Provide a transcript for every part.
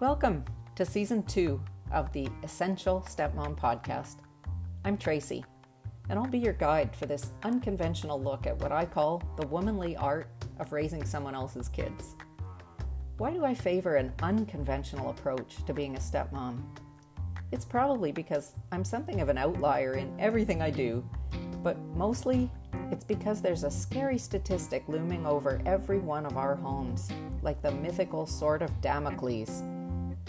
Welcome to season two of the Essential Stepmom podcast. I'm Tracy, and I'll be your guide for this unconventional look at what I call the womanly art of raising someone else's kids. Why do I favor an unconventional approach to being a stepmom? It's probably because I'm something of an outlier in everything I do, but mostly it's because there's a scary statistic looming over every one of our homes, like the mythical sword of Damocles,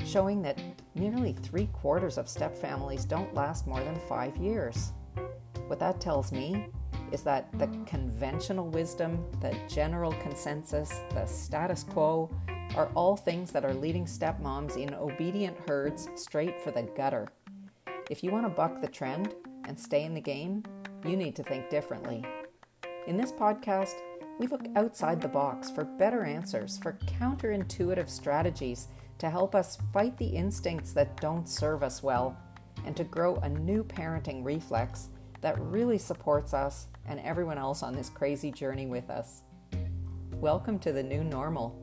showing that nearly three quarters of stepfamilies don't last more than five years. What that tells me is that the conventional wisdom, the general consensus, the status quo are all things that are leading stepmoms in obedient herds straight for the gutter. If you want to buck the trend and stay in the game, you need to think differently. In this podcast, we look outside the box for better answers, for counterintuitive strategies to help us fight the instincts that don't serve us well, and to grow a new parenting reflex that really supports us and everyone else on this crazy journey with us. Welcome to the new normal.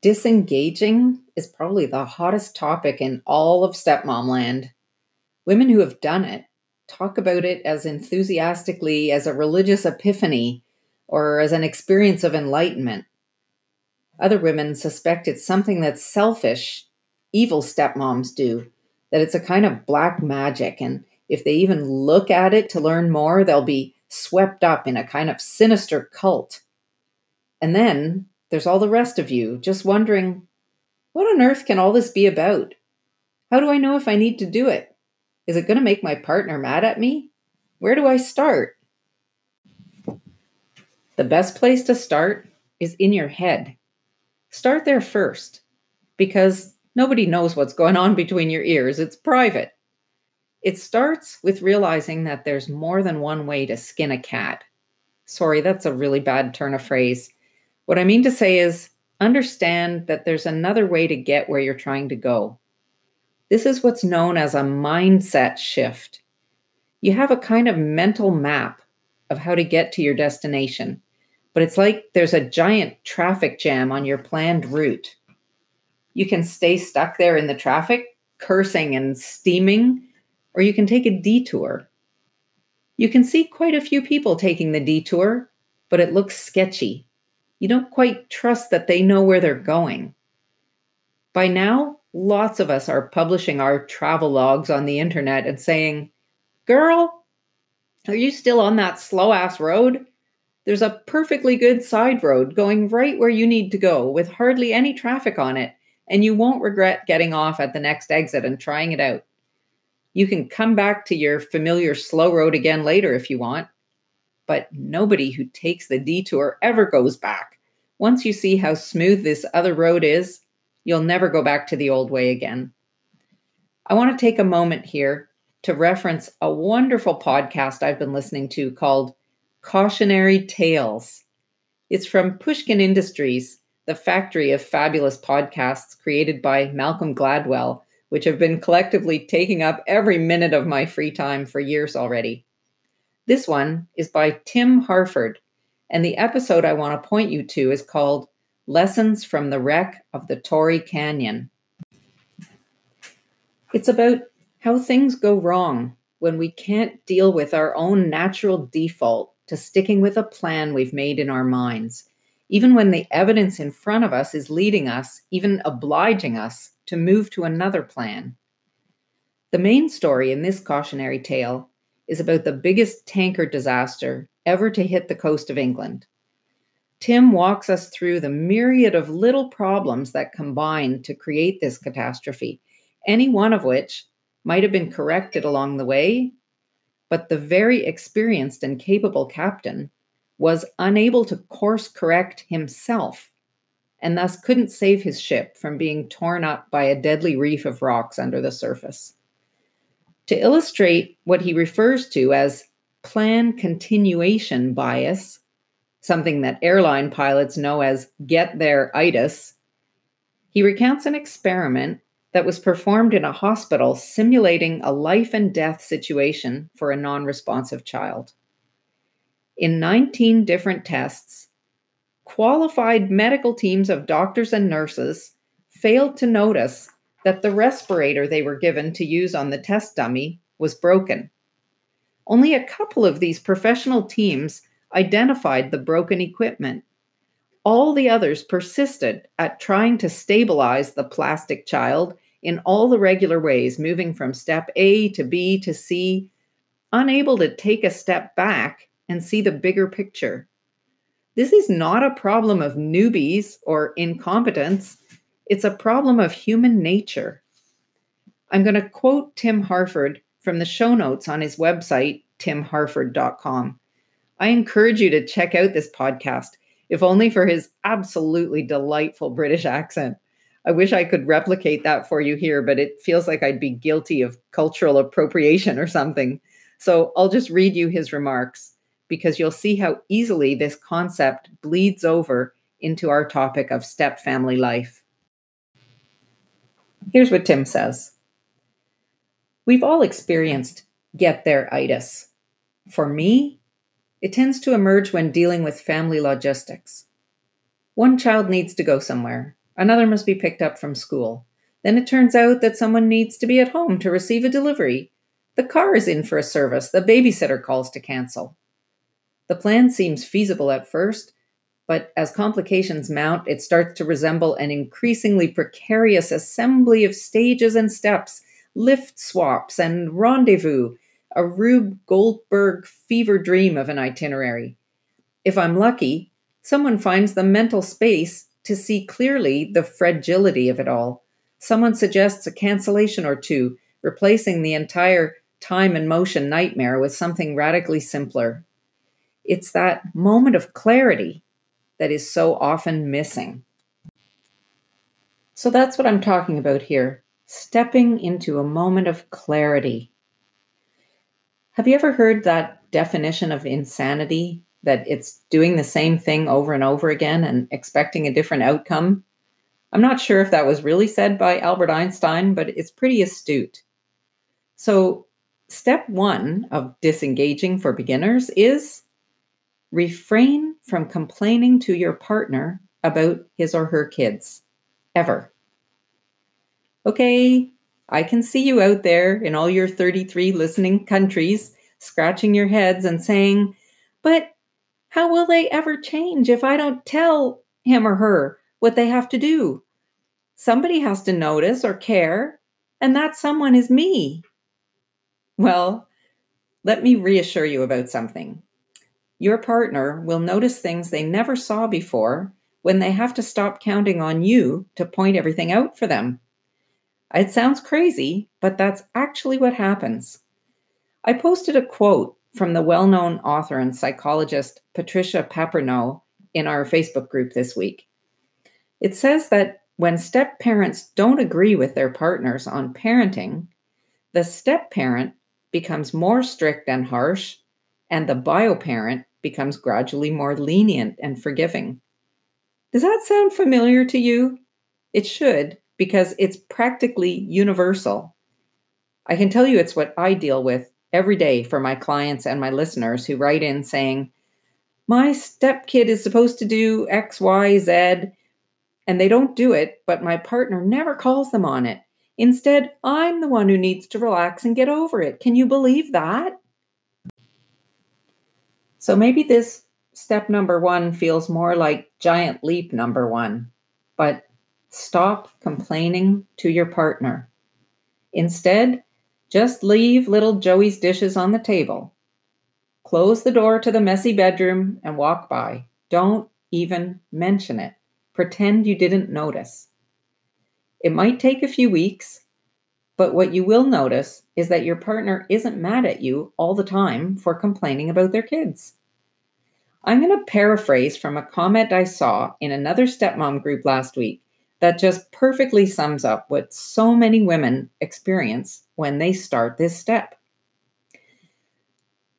Disengaging is probably the hottest topic in all of stepmom land. Women who have done it talk about it as enthusiastically as a religious epiphany or as an experience of enlightenment. Other women suspect it's something that selfish, evil stepmoms do, that it's a kind of black magic, and if they even look at it to learn more, they'll be swept up in a kind of sinister cult. And then there's all the rest of you just wondering, what on earth can all this be about? How do I know if I need to do it? Is it going to make my partner mad at me? Where do I start? The best place to start is in your head. Start there first because nobody knows what's going on between your ears. It's private. It starts with realizing that there's more than one way to skin a cat. Sorry, that's a really bad turn of phrase. What I mean to say is understand that there's another way to get where you're trying to go. This is what's known as a mindset shift. You have a kind of mental map of how to get to your destination, but it's like there's a giant traffic jam on your planned route. You can stay stuck there in the traffic, cursing and steaming, or you can take a detour. You can see quite a few people taking the detour, but it looks sketchy. You don't quite trust that they know where they're going. By now, lots of us are publishing our travel logs on the internet and saying, Girl, are you still on that slow ass road? There's a perfectly good side road going right where you need to go with hardly any traffic on it, and you won't regret getting off at the next exit and trying it out. You can come back to your familiar slow road again later if you want, but nobody who takes the detour ever goes back. Once you see how smooth this other road is, you'll never go back to the old way again. I want to take a moment here to reference a wonderful podcast I've been listening to called Cautionary Tales. It's from Pushkin Industries, the factory of fabulous podcasts created by Malcolm Gladwell, which have been collectively taking up every minute of my free time for years already. This one is by Tim Harford, and the episode I want to point you to is called Lessons from the Wreck of the Torrey Canyon. It's about how things go wrong when we can't deal with our own natural default to sticking with a plan we've made in our minds, even when the evidence in front of us is leading us, even obliging us, to move to another plan. The main story in this cautionary tale is about the biggest tanker disaster ever to hit the coast of England. Tim walks us through the myriad of little problems that combined to create this catastrophe, any one of which might have been corrected along the way, but the very experienced and capable captain was unable to course correct himself and thus couldn't save his ship from being torn up by a deadly reef of rocks under the surface. To illustrate what he refers to as plan continuation bias, something that airline pilots know as get there itis, he recounts an experiment that was performed in a hospital simulating a life and death situation for a non responsive child. In 19 different tests, qualified medical teams of doctors and nurses failed to notice that the respirator they were given to use on the test dummy was broken. Only a couple of these professional teams identified the broken equipment. All the others persisted at trying to stabilize the plastic child in all the regular ways, moving from step A to B to C, unable to take a step back and see the bigger picture. This is not a problem of newbies or incompetence, it's a problem of human nature. I'm going to quote Tim Harford from the show notes on his website, timharford.com. I encourage you to check out this podcast, if only for his absolutely delightful British accent. I wish I could replicate that for you here, but it feels like I'd be guilty of cultural appropriation or something. So I'll just read you his remarks because you'll see how easily this concept bleeds over into our topic of step family life. Here's what Tim says We've all experienced get there itis. For me, it tends to emerge when dealing with family logistics. One child needs to go somewhere, Another must be picked up from school. Then it turns out that someone needs to be at home to receive a delivery. The car is in for a service. The babysitter calls to cancel. The plan seems feasible at first, but as complications mount, it starts to resemble an increasingly precarious assembly of stages and steps, lift swaps, and rendezvous, a Rube Goldberg fever dream of an itinerary. If I'm lucky, someone finds the mental space to see clearly the fragility of it all. Someone suggests a cancellation or two, replacing the entire time and motion nightmare with something radically simpler. It's that moment of clarity that is so often missing. So that's what I'm talking about here stepping into a moment of clarity. Have you ever heard that definition of insanity that it's doing the same thing over and over again and expecting a different outcome. I'm not sure if that was really said by Albert Einstein, but it's pretty astute. So, step one of disengaging for beginners is refrain from complaining to your partner about his or her kids, ever. Okay, I can see you out there in all your 33 listening countries scratching your heads and saying, but how will they ever change if I don't tell him or her what they have to do? Somebody has to notice or care, and that someone is me. Well, let me reassure you about something. Your partner will notice things they never saw before when they have to stop counting on you to point everything out for them. It sounds crazy, but that's actually what happens. I posted a quote from the well known author and psychologist Patricia Papernow in our Facebook group this week. It says that when step parents don't agree with their partners on parenting, the step parent becomes more strict and harsh, and the bio parent becomes gradually more lenient and forgiving. Does that sound familiar to you? It should, because it's practically universal. I can tell you it's what I deal with every day for my clients and my listeners who write in saying, My stepkid is supposed to do X, Y, Z, and they don't do it, but my partner never calls them on it. Instead, I'm the one who needs to relax and get over it. Can you believe that? So maybe this step number one feels more like giant leap number one, but stop complaining to your partner. Instead, just leave little Joey's dishes on the table. Close the door to the messy bedroom and walk by. Don't even mention it. Pretend you didn't notice. It might take a few weeks, but what you will notice is that your partner isn't mad at you all the time for complaining about their kids. I'm going to paraphrase from a comment I saw in another stepmom group last week that just perfectly sums up what so many women experience when they start this step.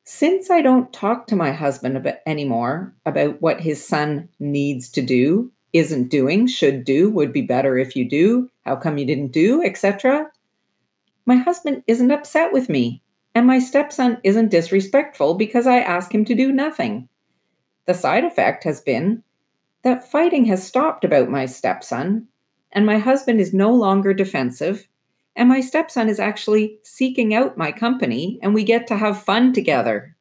Since I don't talk to my husband about anymore about what his son needs to do, isn't doing, should do, would be better if you do, how come you didn't do, etc., my husband isn't upset with me, and my stepson isn't disrespectful because I ask him to do nothing. The side effect has been that fighting has stopped about my stepson, and my husband is no longer defensive, and my stepson is actually seeking out my company, and we get to have fun together.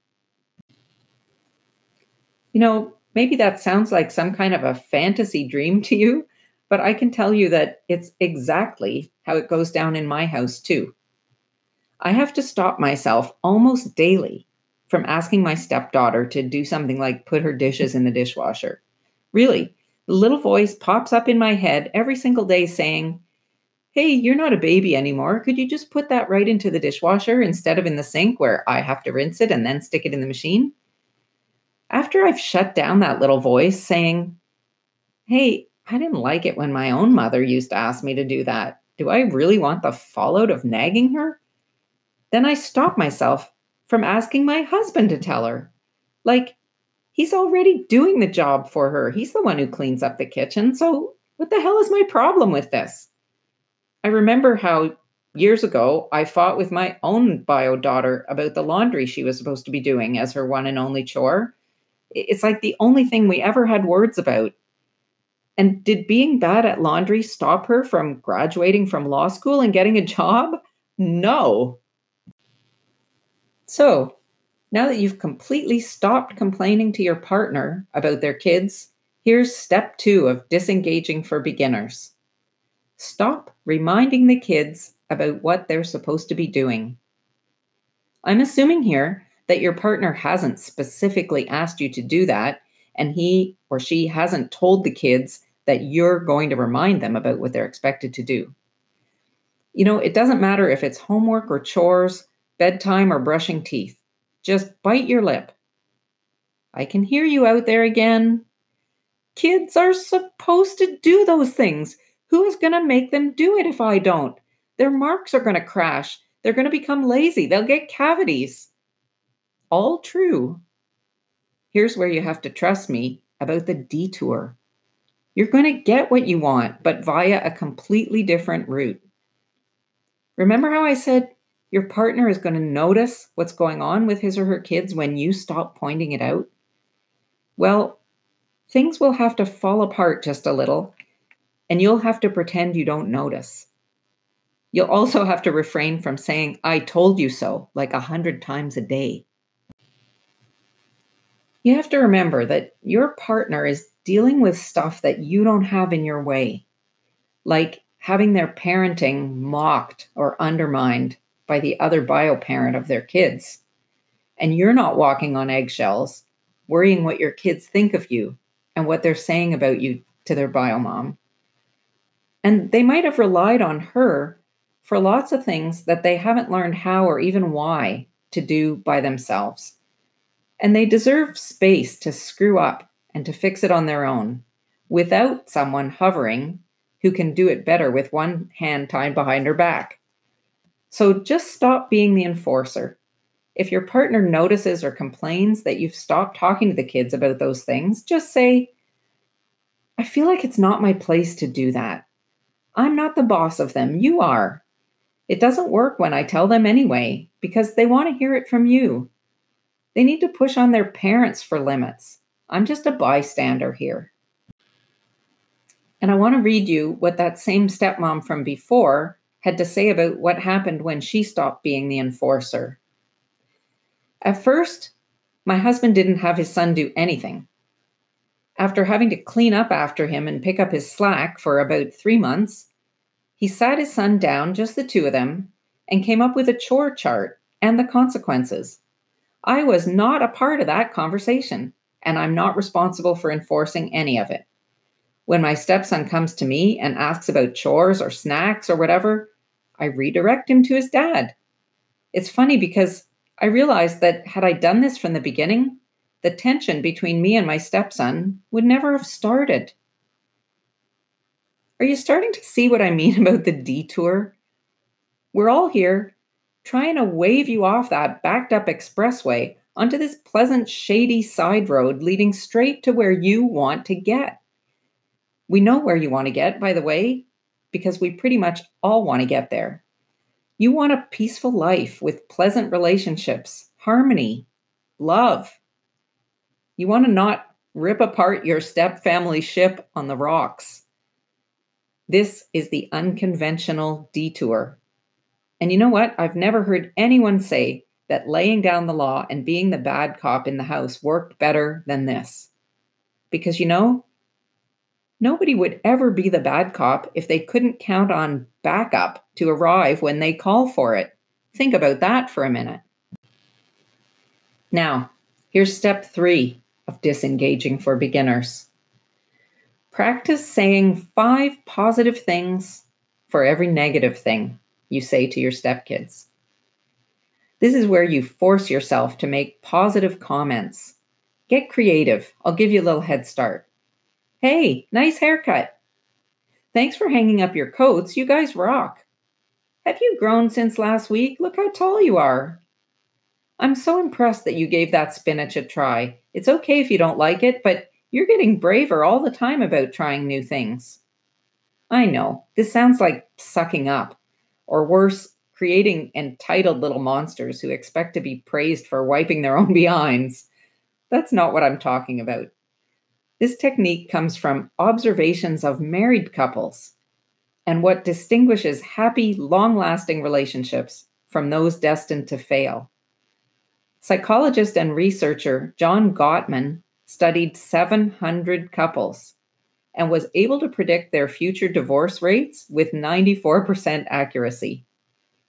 You know, maybe that sounds like some kind of a fantasy dream to you, but I can tell you that it's exactly how it goes down in my house, too. I have to stop myself almost daily from asking my stepdaughter to do something like put her dishes in the dishwasher. Really, the little voice pops up in my head every single day saying, Hey, you're not a baby anymore. Could you just put that right into the dishwasher instead of in the sink where I have to rinse it and then stick it in the machine? After I've shut down that little voice saying, Hey, I didn't like it when my own mother used to ask me to do that. Do I really want the fallout of nagging her? Then I stop myself from asking my husband to tell her. Like, he's already doing the job for her. He's the one who cleans up the kitchen. So, what the hell is my problem with this? I remember how years ago I fought with my own bio daughter about the laundry she was supposed to be doing as her one and only chore. It's like the only thing we ever had words about. And did being bad at laundry stop her from graduating from law school and getting a job? No. So, now that you've completely stopped complaining to your partner about their kids, here's step two of disengaging for beginners. Stop reminding the kids about what they're supposed to be doing. I'm assuming here that your partner hasn't specifically asked you to do that, and he or she hasn't told the kids that you're going to remind them about what they're expected to do. You know, it doesn't matter if it's homework or chores bedtime, or brushing teeth. Just bite your lip. I can hear you out there again. Kids are supposed to do those things. Who is going to make them do it if I don't? Their marks are going to crash. They're going to become lazy. They'll get cavities. All true. Here's where you have to trust me about the detour. You're going to get what you want, but via a completely different route. Remember how I said your partner is going to notice what's going on with his or her kids when you stop pointing it out. Well, things will have to fall apart just a little, and you'll have to pretend you don't notice. You'll also have to refrain from saying, I told you so, like a hundred times a day. You have to remember that your partner is dealing with stuff that you don't have in your way, like having their parenting mocked or undermined by the other bio parent of their kids. And you're not walking on eggshells, worrying what your kids think of you and what they're saying about you to their bio mom. And they might have relied on her for lots of things that they haven't learned how or even why to do by themselves. And they deserve space to screw up and to fix it on their own without someone hovering who can do it better with one hand tied behind her back. So just stop being the enforcer. If your partner notices or complains that you've stopped talking to the kids about those things, just say, I feel like it's not my place to do that. I'm not the boss of them, you are. It doesn't work when I tell them anyway, because they want to hear it from you. They need to push on their parents for limits. I'm just a bystander here. And I want to read you what that same stepmom from before had to say about what happened when she stopped being the enforcer. At first, my husband didn't have his son do anything. After having to clean up after him and pick up his slack for about three months, he sat his son down, just the two of them, and came up with a chore chart and the consequences. I was not a part of that conversation, and I'm not responsible for enforcing any of it. When my stepson comes to me and asks about chores or snacks or whatever, I redirect him to his dad. It's funny because I realized that had I done this from the beginning, the tension between me and my stepson would never have started. Are you starting to see what I mean about the detour? We're all here trying to wave you off that backed up expressway onto this pleasant, shady side road leading straight to where you want to get. We know where you want to get, by the way, because we pretty much all want to get there. You want a peaceful life with pleasant relationships, harmony, love. You want to not rip apart your step family ship on the rocks. This is the unconventional detour. And you know what? I've never heard anyone say that laying down the law and being the bad cop in the house worked better than this. Because you know, nobody would ever be the bad cop if they couldn't count on backup to arrive when they call for it. Think about that for a minute. Now, here's step three of disengaging for beginners. Practice saying five positive things for every negative thing you say to your stepkids. This is where you force yourself to make positive comments. Get creative. I'll give you a little head start. Hey, nice haircut. Thanks for hanging up your coats. You guys rock. Have you grown since last week? Look how tall you are. I'm so impressed that you gave that spinach a try. It's okay if you don't like it, but you're getting braver all the time about trying new things. I know, this sounds like sucking up, or worse, creating entitled little monsters who expect to be praised for wiping their own behinds. That's not what I'm talking about. This technique comes from observations of married couples and what distinguishes happy, long lasting relationships from those destined to fail. Psychologist and researcher John Gottman studied 700 couples and was able to predict their future divorce rates with 94% accuracy.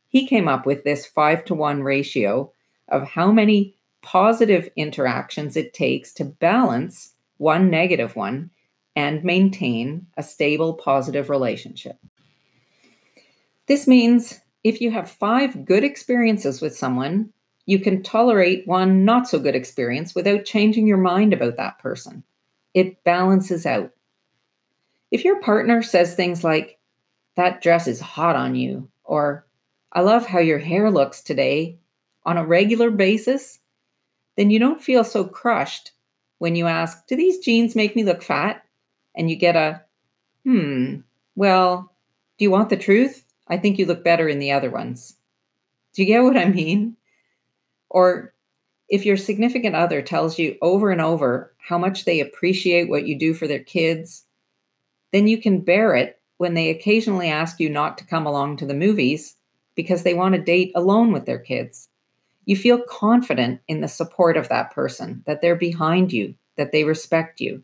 He came up with this 5 to 1 ratio of how many positive interactions it takes to balance one negative one and maintain a stable positive relationship. This means if you have five good experiences with someone, you can tolerate one not so good experience without changing your mind about that person. It balances out. If your partner says things like, that dress is hot on you, or I love how your hair looks today on a regular basis, then you don't feel so crushed when you ask, Do these jeans make me look fat? And you get a, Hmm, well, do you want the truth? I think you look better in the other ones. Do you get what I mean? Or if your significant other tells you over and over how much they appreciate what you do for their kids, then you can bear it when they occasionally ask you not to come along to the movies because they want to date alone with their kids. You feel confident in the support of that person, that they're behind you, that they respect you.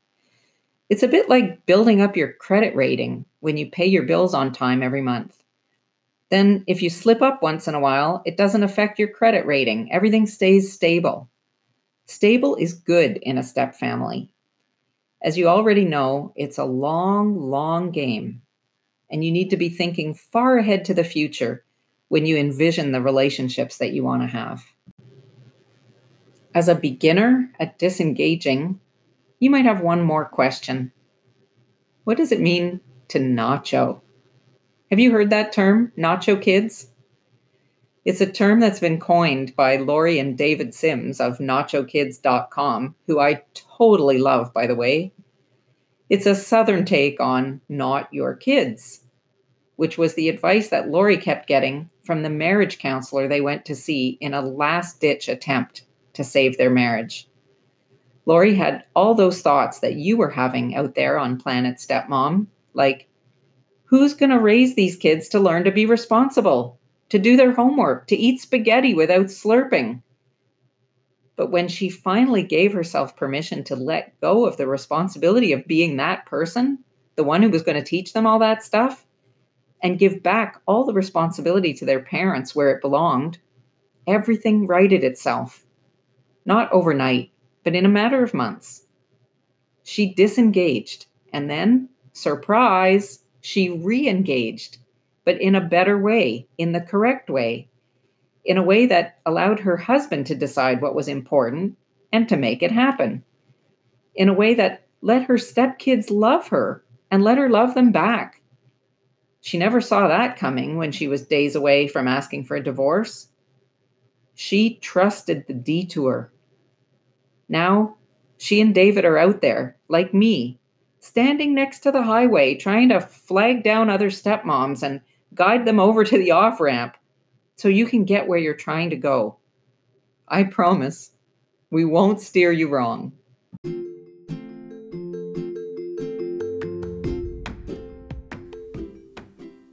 It's a bit like building up your credit rating when you pay your bills on time every month. Then, if you slip up once in a while, it doesn't affect your credit rating. Everything stays stable. Stable is good in a step family. As you already know, it's a long, long game, and you need to be thinking far ahead to the future when you envision the relationships that you want to have. As a beginner at disengaging, you might have one more question. What does it mean to nacho? Have you heard that term, nacho kids? It's a term that's been coined by Lori and David Sims of nachokids.com, who I totally love, by the way. It's a southern take on not your kids, which was the advice that Lori kept getting from the marriage counselor they went to see in a last ditch attempt to save their marriage. Lori had all those thoughts that you were having out there on Planet Stepmom, like, who's going to raise these kids to learn to be responsible, to do their homework, to eat spaghetti without slurping? But when she finally gave herself permission to let go of the responsibility of being that person, the one who was going to teach them all that stuff, and give back all the responsibility to their parents where it belonged, everything righted itself. Not overnight, but in a matter of months. She disengaged, and then, surprise, she re engaged, but in a better way, in the correct way, in a way that allowed her husband to decide what was important and to make it happen, in a way that let her stepkids love her and let her love them back she never saw that coming when she was days away from asking for a divorce. She trusted the detour. Now, she and David are out there, like me, standing next to the highway, trying to flag down other stepmoms and guide them over to the off ramp so you can get where you're trying to go. I promise we won't steer you wrong.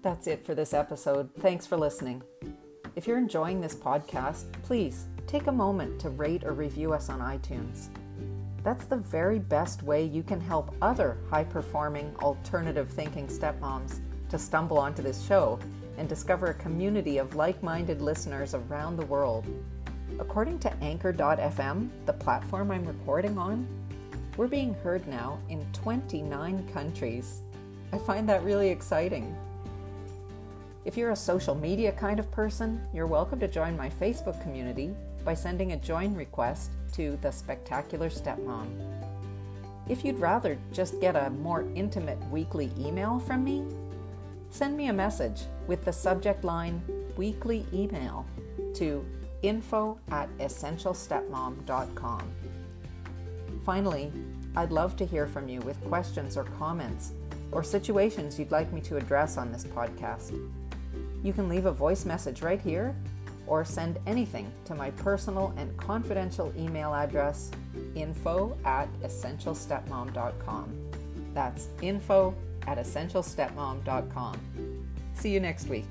That's it for this episode. Thanks for listening. If you're enjoying this podcast, please take a moment to rate or review us on iTunes. That's the very best way you can help other high performing, alternative thinking stepmoms to stumble onto this show and discover a community of like minded listeners around the world. According to Anchor.fm, the platform I'm recording on, we're being heard now in 29 countries. I find that really exciting. If you're a social media kind of person, you're welcome to join my Facebook community by sending a join request to The Spectacular Stepmom. If you'd rather just get a more intimate weekly email from me, send me a message with the subject line weekly email to info at essentialstepmom.com. Finally, I'd love to hear from you with questions or comments or situations you'd like me to address on this podcast. You can leave a voice message right here or send anything to my personal and confidential email address info at essentialstepmom.com. That's info at essentialstepmom.com. See you next week.